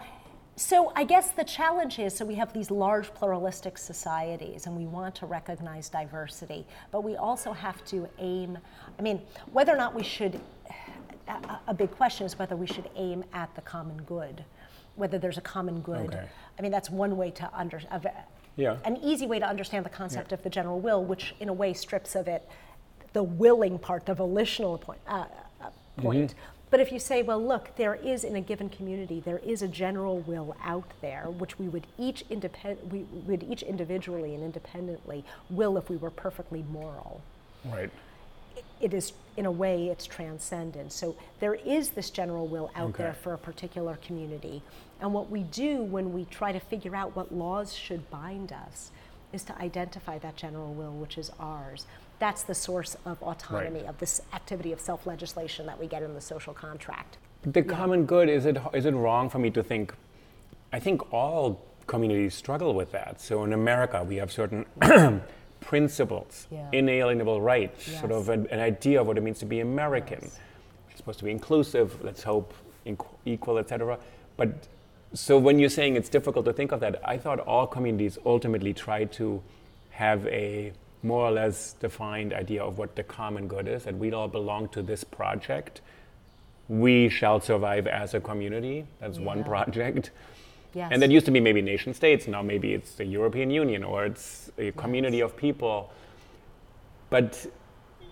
so I guess the challenge is so we have these large pluralistic societies and we want to recognize diversity, but we also have to aim, I mean, whether or not we should, a, a big question is whether we should aim at the common good, whether there's a common good. Okay. I mean, that's one way to under, of, Yeah. an easy way to understand the concept of the general will, which in a way strips of it the willing part, the volitional point. Uh, uh, point. But if you say, well, look, there is in a given community, there is a general will out there, which we would each independ- we would each individually and independently will if we were perfectly moral Right. It is in a way it's transcendent. So there is this general will out there for a particular community. And what we do when we try to figure out what laws should bind us is to identify that general will which is ours. That's the source of autonomy of this activity of self-legislation that we get in the social contract. The common good is it is it wrong for me to think? I think all communities struggle with that. So in America, we have certain principles, Yeah. inalienable rights, sort of an, an idea of what it means to be American. Yes. It's supposed to be inclusive. Let's hope inqu- equal, etc. But so when you're saying it's difficult to think of that, I thought all communities ultimately try to have a more or less defined idea of what the common good is, that we all belong to this project we shall survive as a community. That's one project. Yes And that used to be maybe nation states. Now maybe it's the European Union or it's a community of people. But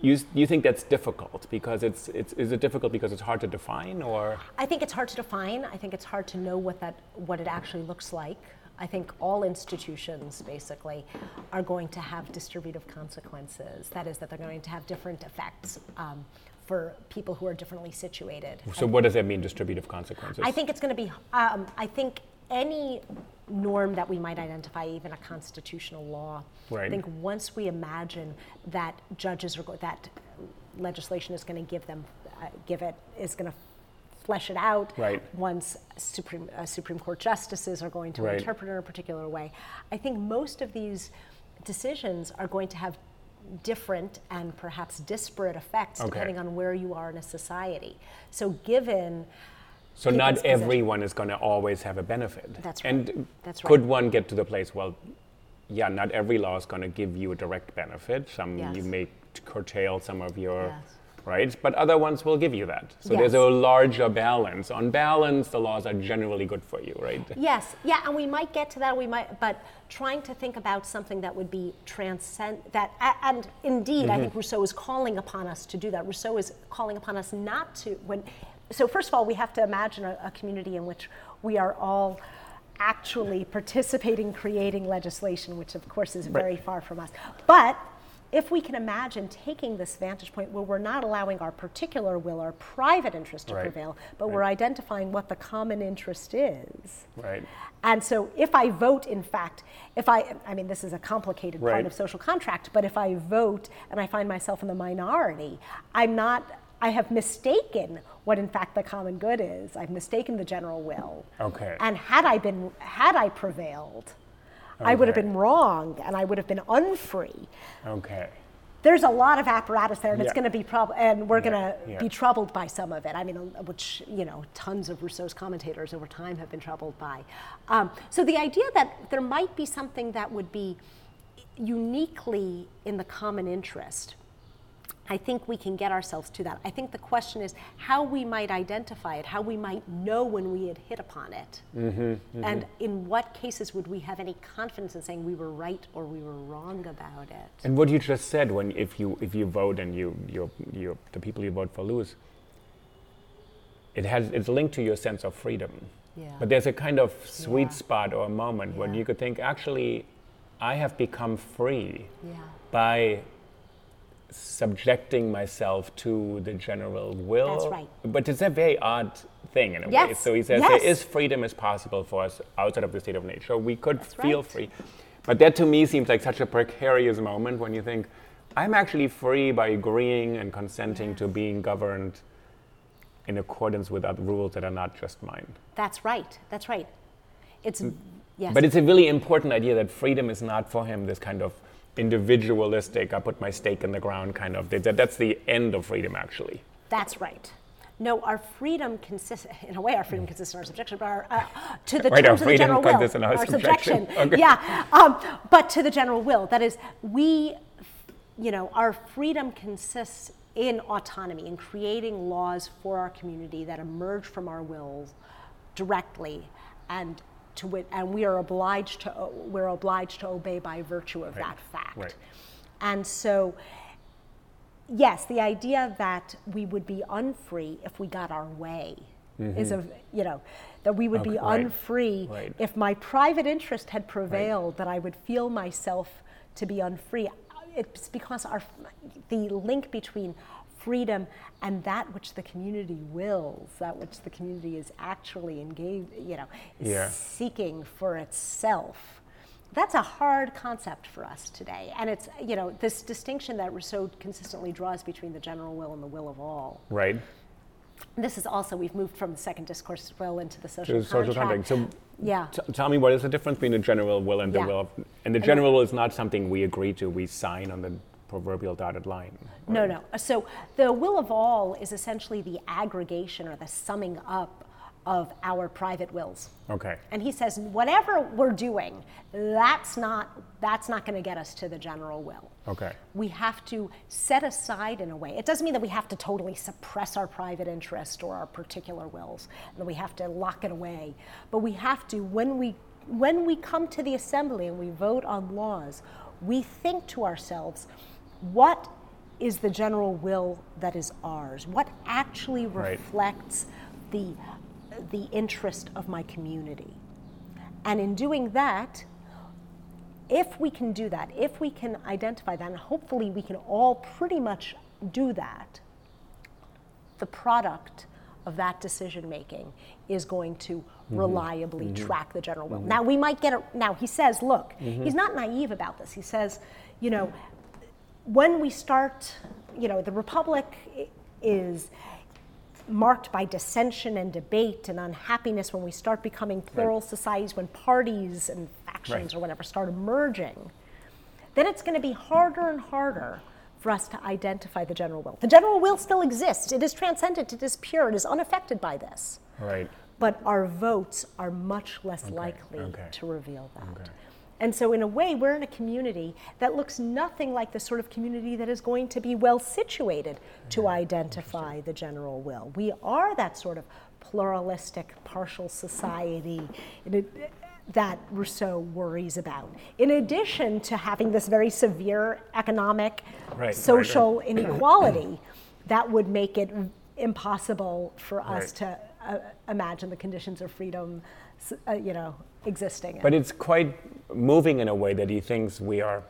you, you think that's difficult because it's, it's is it difficult because it's hard to define or I think it's hard to define. I think it's hard to know what that what it actually looks like. I think all institutions basically are going to have distributive consequences. That is, that they're going to have different effects um, for people who are differently situated. So what does that mean, distributive consequences? I think it's going to be, um, I think any norm that we might identify, even a constitutional law, Right. I think once we imagine that judges are, go- that legislation is going to give them, uh, give it, is going to flesh it out. Right. Once Supreme, uh, Supreme Court justices are going to Right. interpret it in a particular way. I think most of these decisions are going to have different and perhaps disparate effects Okay. depending on where you are in a society. So given So not everyone is going to always have a benefit. That's right. And That's could one get to the place? Well, yeah, not every law is going to give you a direct benefit. Some you may curtail some of your Yes. rights, but other ones will give you that. So there's a larger balance. On balance, the laws are generally good for you, right? Yes, yeah, and we might get to that. We might, but trying to think about something that would be transcend that, and indeed, I mm-hmm. think Rousseau is calling upon us to do that. Rousseau is calling upon us not to when. So first of all, we have to imagine a, a community in which we are all actually participating, creating legislation, which of course is very far from us. But if we can imagine taking this vantage point where we're not allowing our particular will, our private interest to Right. prevail, but Right. we're identifying what the common interest is. Right. And so if I vote, in fact, if I, I mean, this is a complicated Right. part of social contract, but if I vote and I find myself in the minority, I'm not, I have mistaken what in fact the common good is. I've mistaken the general will. Okay. And had I been, had I prevailed, I would have been wrong and I would have been unfree. Okay. There's a lot of apparatus there, and it's going to be prob- and we're Yeah, going to yeah. be troubled by some of it. I mean, which you know, tons of Rousseau's commentators over time have been troubled by. Um, so the idea that there might be something that would be uniquely in the common interest, I think we can get ourselves to that. I think the question is how we might identify it, how we might know when we had hit upon it, Mm-hmm, and in what cases would we have any confidence in saying we were right or we were wrong about it. And what you just said, when if you if you vote and you you you the people you vote for lose, it has it's linked to your sense of freedom. Yeah. But there's a kind of sweet Yeah. spot or a moment when you could think, actually, I have become free Yeah. by subjecting myself to the general will. That's right. But it's a very odd thing in a way. So he says yes. there is freedom is possible for us outside of the state of nature. We could That's feel right. free. But that to me seems like such a precarious moment when you think, I'm actually free by agreeing and consenting to being governed in accordance with other rules that are not just mine. That's right. That's right. It's yes. Mm. But it's a really important idea that freedom is not for him this kind of individualistic, I put my stake in the ground kind of. That's the end of freedom, actually. that's right. No, our freedom consists, in a way, our freedom consists in our subjection, but our, uh, to the Right, our terms of the freedom general will. consists in our subjection. Okay. Yeah, um, but to the general will. That is, we, you know, our freedom consists in autonomy, in creating laws for our community that emerge from our wills directly, and to wit, and we are obliged to we're obliged to obey by virtue of that fact. right. And so, yes, the idea that we would be unfree if we got our way is a, you know, that we would be Mm-hmm. Okay, right, unfree right. if my private interest had prevailed, that I would feel myself to be unfree. It's because our, the link between freedom and that which the community wills, that which the community is actually engaged, you know, is Yeah. seeking for itself. That's a hard concept for us today. And it's, you know, this distinction that Rousseau consistently draws between the general will and the will of all. Right? This is also, we've moved from the second discourse will into the social the social contract. contract. So yeah. t- tell me what is the difference between the general will and the Yeah. will of, and the general will is not something we agree to, we sign on the proverbial dotted line. No, right? no. So the will of all is essentially the aggregation or the summing up of our private wills. Okay. And he says whatever we're doing, that's not that's not going to get us to the general will. Okay. We have to set aside in a way. It doesn't mean that we have to totally suppress our private interest or our particular wills, and that we have to lock it away. But we have to when we when we come to the assembly and we vote on laws, we think to ourselves, what is the general will that is ours? What actually Right. reflects the the interest of my community? And in doing that, if we can do that, if we can identify that, and hopefully we can all pretty much do that, the product of that decision making is going to Mm-hmm. reliably track the general will. Now we might get it. Now he says, look, Mm-hmm. he's not naive about this. He says, you know, when we start, you know, the republic is marked by dissension and debate and unhappiness when we start becoming plural societies, when parties and factions Right. or whatever start emerging, then it's going to be harder and harder for us to identify the general will. The general will still exists. It is transcendent, it is pure, it is unaffected by this. Right. But our votes are much less likely okay. to reveal that. Okay. And so, in a way, we're in a community that looks nothing like the sort of community that is going to be well situated to identify the general will. We are that sort of pluralistic, partial society that Rousseau worries about. In addition to having this very severe economic, Right, right, social inequality that would make it impossible for us to uh, imagine the conditions of freedom, uh, you know, existing. But it's quite moving in a way that he thinks we are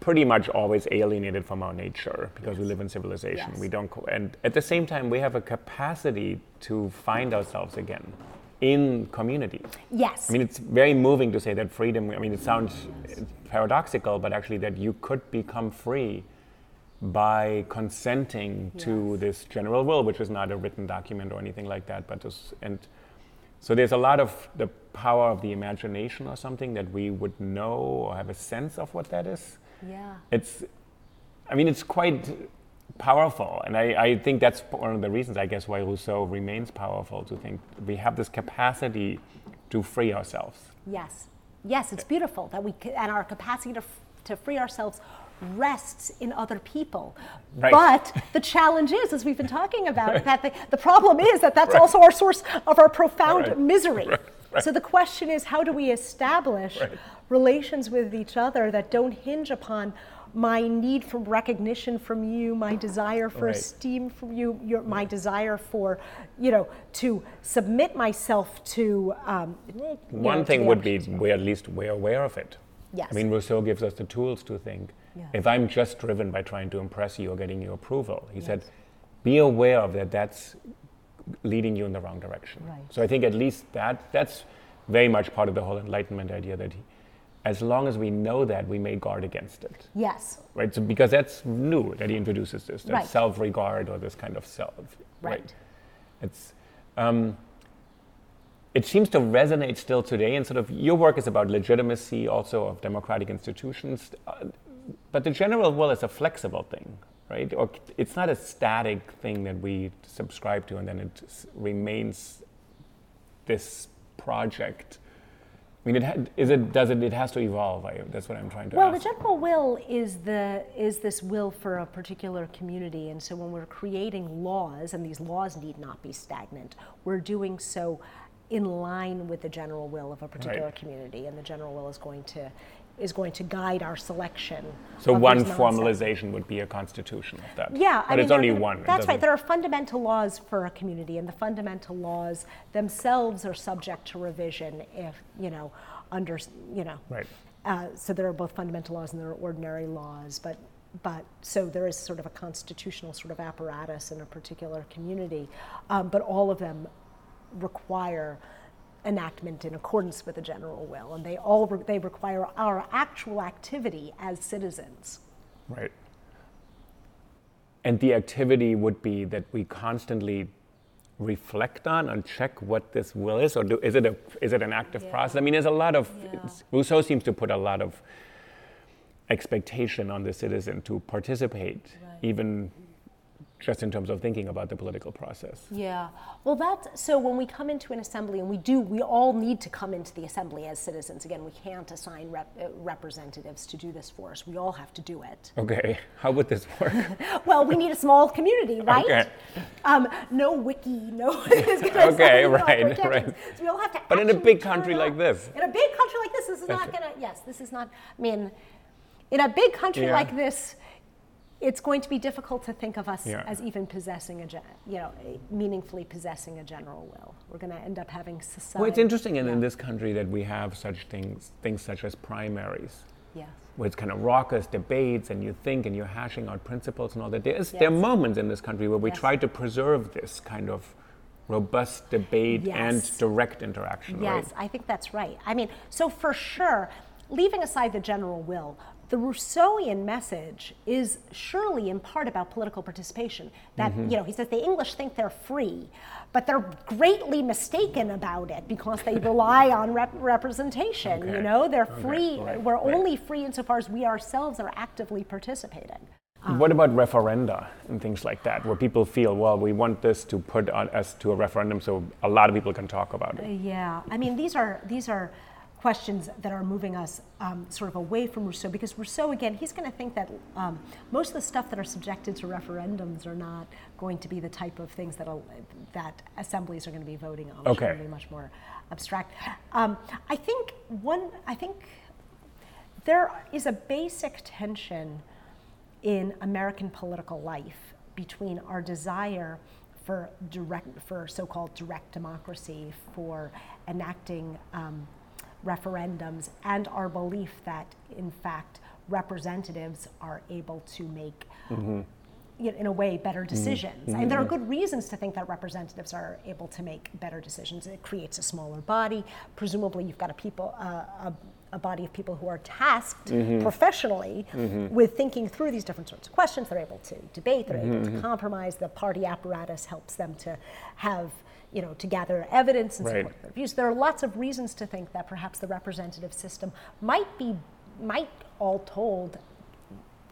pretty much always alienated from our nature because we live in civilization. Yes. We don't, co- and at the same time, we have a capacity to find ourselves again in community. yes. I mean, it's very moving to say that freedom. I mean, it sounds paradoxical, but actually, that you could become free by consenting to this general will, which is not a written document or anything like that. But just, and so there's a lot of the power of the imagination or something that we would know or have a sense of what that is. yeah. It's, I mean, it's quite powerful, and I, I think that's one of the reasons, I guess, why Rousseau remains powerful. To think we have this capacity to free ourselves. Yes. Yes, it's beautiful that we and our capacity to, f- to free ourselves rests in other people. Right. But the challenge is, as we've been talking about, that the, the problem is that that's also our source of our profound Right. misery. Right. Right. So the question is, how do we establish Right. relations with each other that don't hinge upon my need for recognition from you, my desire for Right. esteem from you, your, my desire for, you know, to submit myself to. Um, you know, One to thing would be we at least we're aware of it. Yes. I mean, Rousseau gives us the tools to think. Yeah. If I'm just driven by trying to impress you or getting your approval, he said, be aware of that. That's leading you in the wrong direction. Right. So I think at least that that's very much part of the whole Enlightenment idea that he, as long as we know that, we may guard against it. Yes. Right. So because that's new that he introduces this, that Right. self-regard or this kind of self. Right. It's. Um, it seems to resonate still today, and sort of your work is about legitimacy also of democratic institutions. Uh, but the general will is a flexible thing, right? Or it's not a static thing that we subscribe to and then it remains this project. I mean, it ha- is it does it? It has to evolve. I, that's what I'm trying to Well, the general will is the is this will for a particular community, and so when we're creating laws, and these laws need not be stagnant, we're doing so in line with the general will of a particular Right. community, and the general will is going to is going to guide our selection. so one formalization would be a constitution of that. Yeah, but I mean, it's only one. That's right. There are fundamental laws for a community, and the fundamental laws themselves are subject to revision if you know under you know. Right. Uh, so there are both fundamental laws and there are ordinary laws, but but so there is sort of a constitutional sort of apparatus in a particular community, um, but all of them require enactment in accordance with the general will, and they all re- they require our actual activity as citizens. Right. And the activity would be that we constantly reflect on and check what this will is, or do, is it a is it an active process? I mean, there's a lot of it's- Rousseau seems to put a lot of expectation on the citizen to participate, even just in terms of thinking about the political process. Yeah. Well, that's so when we come into an assembly, and we do, we all need to come into the assembly as citizens. Again, we can't assign rep, uh, representatives to do this for us. We all have to do it. Okay, how would this work? Well, we need a small community, right? Okay. Um, no wiki, no. Okay, right, right. So we all have to. But in a big country like this. In a big country like this, this is not gonna. Yes, this is not. I mean, in a big country Yeah. like this. It's going to be difficult to think of us Yeah. as even possessing a, gen- you know, meaningfully possessing a general will. We're going to end up having society. Well, it's interesting in, in this country that we have such things, things such as primaries. Yes. where it's kind of raucous debates and you think and you're hashing out principles and all that. There, is, there are moments in this country where we Yes. try to preserve this kind of robust debate and direct interaction, Yes, right? I think that's right. I mean, so for sure, leaving aside the general will, the Rousseauian message is surely in part about political participation. That, Mm-hmm. you know, he says the English think they're free, but they're greatly mistaken about it because they rely on rep- representation. You know, they're Okay, free, right, we're right. only free insofar as we ourselves are actively participating. What about referenda and things like that, where people feel, well, we want this to put on us to a referendum so a lot of people can talk about it? Yeah, I mean these are these are questions that are moving us um, sort of away from Rousseau because Rousseau again he's going to think that um, most of the stuff that are subjected to referendums are not going to be the type of things that that assemblies are going to be voting on. It's Okay. going to be much more abstract. Um, I think one. I think there is a basic tension in American political life between our desire for direct, for so-called direct democracy, for enacting um, referendums, and our belief that, in fact, representatives are able to make. Mm-hmm. you know, In a way, better mm-hmm. decisions. Mm-hmm. And there are good reasons to think that representatives are able to make better decisions. It creates a smaller body. Presumably, you've got a people, uh, a, a body of people who are tasked professionally with thinking through these different sorts of questions. They're able to debate. They're able to compromise. The party apparatus helps them to have, you know, to gather evidence and Right. support their views. There are lots of reasons to think that perhaps the representative system might be, might all told,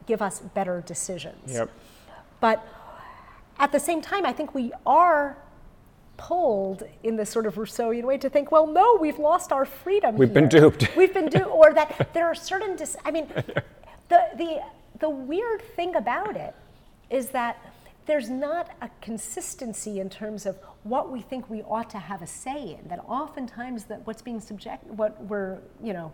give us better decisions. Yep. But at the same time, I think we are pulled in this sort of Rousseauian way to think, well, no, we've lost our freedom. We've been duped. We've been duped, or that there are certain. Dis- I mean, the the the weird thing about it is that there's not a consistency in terms of what we think we ought to have a say in. That oftentimes that what's being subject, what we're you know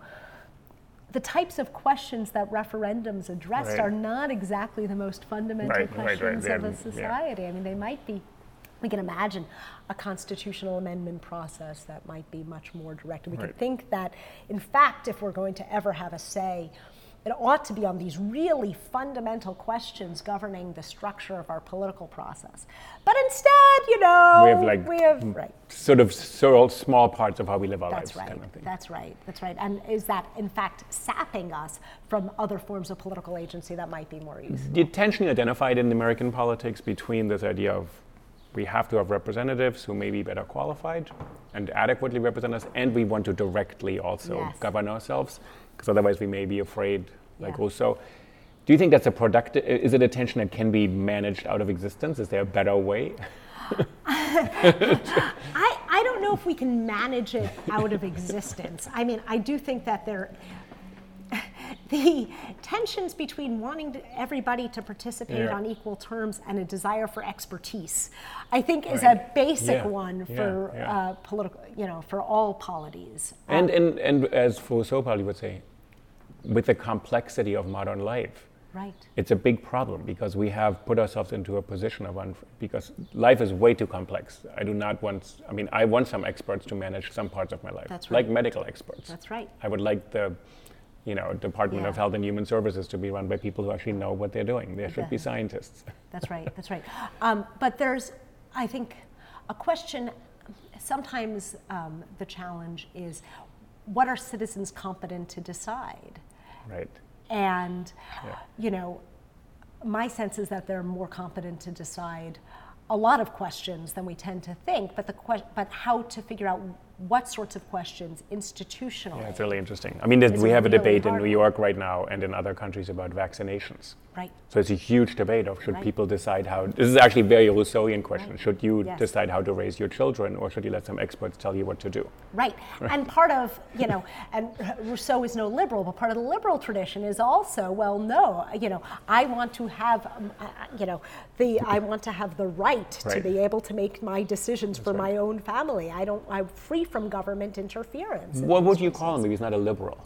the types of questions that referendums addressed Right. are not exactly the most fundamental Right, right, right. questions of a yeah. society. I mean, they might be. We can imagine a constitutional amendment process that might be much more direct. We can think that, in fact, if we're going to ever have a say, it ought to be on these really fundamental questions governing the structure of our political process. But instead, you know, We have, like, we have right. Sort of so small parts of how we live our That's lives, right. kind of thing. That's right. That's right. And is that in fact sapping us from other forms of political agency that might be more useful? the tension identified in American politics between this idea of we have to have representatives who may be better qualified and adequately represent us, and we want to directly also Yes. govern ourselves, because otherwise we may be afraid, like Yeah. Rousseau. Do you think that's a productive? Is it a tension that can be managed out of existence? Is there a better way? I, I don't know if we can manage it out of existence. I mean, I do think that there, the tensions between wanting to, everybody to participate Yeah. on equal terms and a desire for expertise, I think is Right. a basic Yeah. one for yeah. Uh, political, you know, for all polities. And, and, and as Rousseau probably would say, with the complexity of modern life, Right. it's a big problem because we have put ourselves into a position of unf- because life is way too complex. I do not want. I mean, I want some experts to manage some parts of my life, That's like medical experts. That's right. I would like the, you know, Department of Health and Human Services to be run by people who actually know what they're doing. There should be scientists. That's right. That's right. Um, but there's, I think, a question. Sometimes um, the challenge is, what are citizens competent to decide? Right. And, Yeah. you know, my sense is that they're more competent to decide a lot of questions than we tend to think. But the que- but how to figure out what sorts of questions institutionally. Yeah, it's really interesting. I mean, we have a debate in New. York right now and in other countries about vaccinations. Right. So it's a huge debate of should Right. people decide how. This is actually a very Rousseauian question. Right. Should you Yes. decide how to raise your children, or should you let some experts tell you what to do? Right. And part of, you know, and Rousseau is no liberal, but part of the liberal tradition is also, well, no, you know, I want to have, um, uh, you know, the, I want to have the right, to be able to make my decisions for right. my own family. I don't, I'm free from government interference. in What would you call him if he's not a liberal?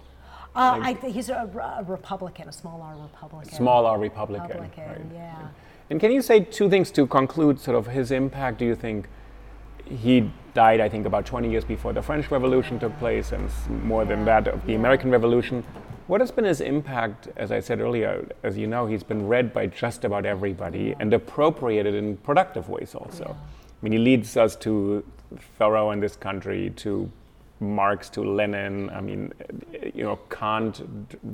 Uh, I think he's a, a Republican, a small R Republican. Small R Republican. Republican, right. yeah. And can you say two things to conclude sort of his impact? Do you think he died, I think, about 20 years before the French Revolution took place, and more than that, of the American Revolution? What has been his impact? As I said earlier, as you know, he's been read by just about everybody and appropriated in productive ways also. Yeah. I mean, he leads us to Thoreau in this country, to Marx, to Lenin. I mean, you know, Kant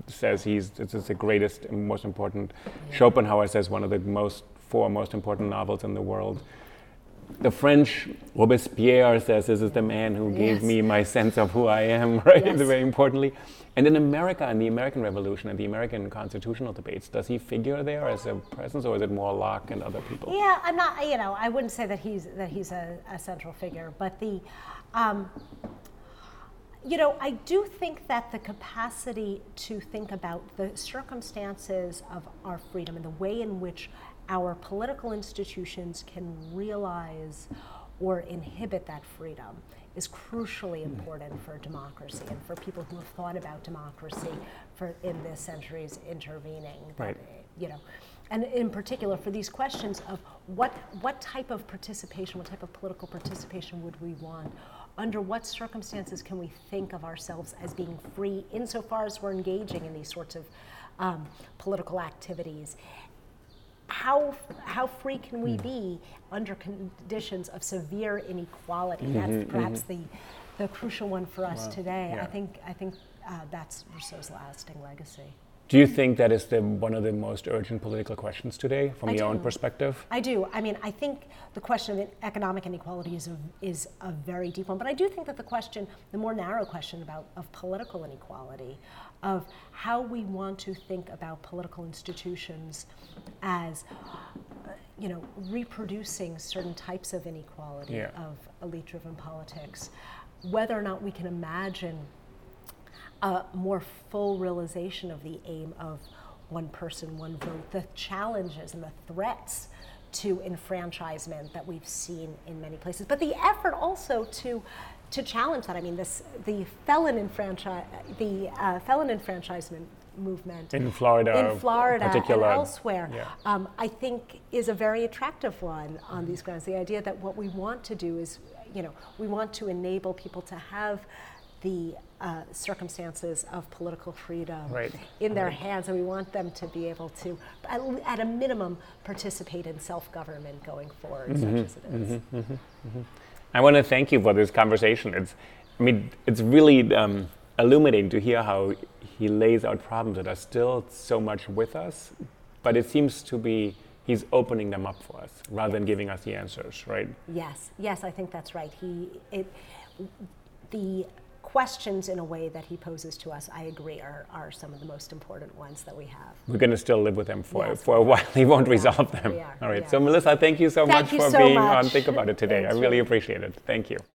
says he's this is the greatest and most important. Yeah. Schopenhauer says one of the most four most important novels in the world the French Robespierre says this is the man who gave me my sense of who I am, right? Yes. Very importantly. And in America, in the American Revolution and the American constitutional debates, does he figure there as a presence, or is it more Locke and other people? Yeah, I'm not. You know, I wouldn't say that he's that he's a, a central figure, but the, um, you know, I do think that the capacity to think about the circumstances of our freedom and the way in which our political institutions can realize or inhibit that freedom is crucially important for democracy and for people who have thought about democracy for in this century's intervening. Right. you know, and in particular for these questions of what what type of participation, what type of political participation would we want? Under what circumstances can we think of ourselves as being free insofar as we're engaging in these sorts of um, political activities? How, how free can we hmm. be under conditions of severe inequality? Mm-hmm, that's perhaps mm-hmm. the, the crucial one for us wow. today. Yeah. I think, I think uh, that's Rousseau's lasting legacy. Do you think that is the, one of the most urgent political questions today, from I your do. own perspective? I do. I mean, I think the question of economic inequality is a, is a very deep one, but I do think that the question, the more narrow question about of political inequality, of how we want to think about political institutions as, you know, reproducing certain types of inequality yeah. of elite-driven politics, whether or not we can imagine a more full realization of the aim of one person, one vote, the challenges and the threats to enfranchisement that we've seen in many places, but the effort also to to challenge that. I mean, this the felon enfranchise the uh, felon enfranchisement movement in Florida, in Florida and elsewhere, yeah. um, I think is a very attractive one on these grounds. The idea that what we want to do is, you know, we want to enable people to have the uh, circumstances of political freedom right. in their right. hands, and we want them to be able to, at, at a minimum, participate in self-government going forward, mm-hmm. such as it is. Mm-hmm. Mm-hmm. I want to thank you for this conversation. It's, I mean, it's really um, illuminating to hear how he lays out problems that are still so much with us, but it seems to be he's opening them up for us rather than giving us the answers, right? Yes, yes, I think that's right. He, it, the questions in a way that he poses to us, I agree, are, are some of the most important ones that we have. We're going to still live with them for, yes, for a while. He won't resolve them. All right. So, Melissa, thank you so thank much you for so being much. on Think About It today. I really appreciate it. Thank you.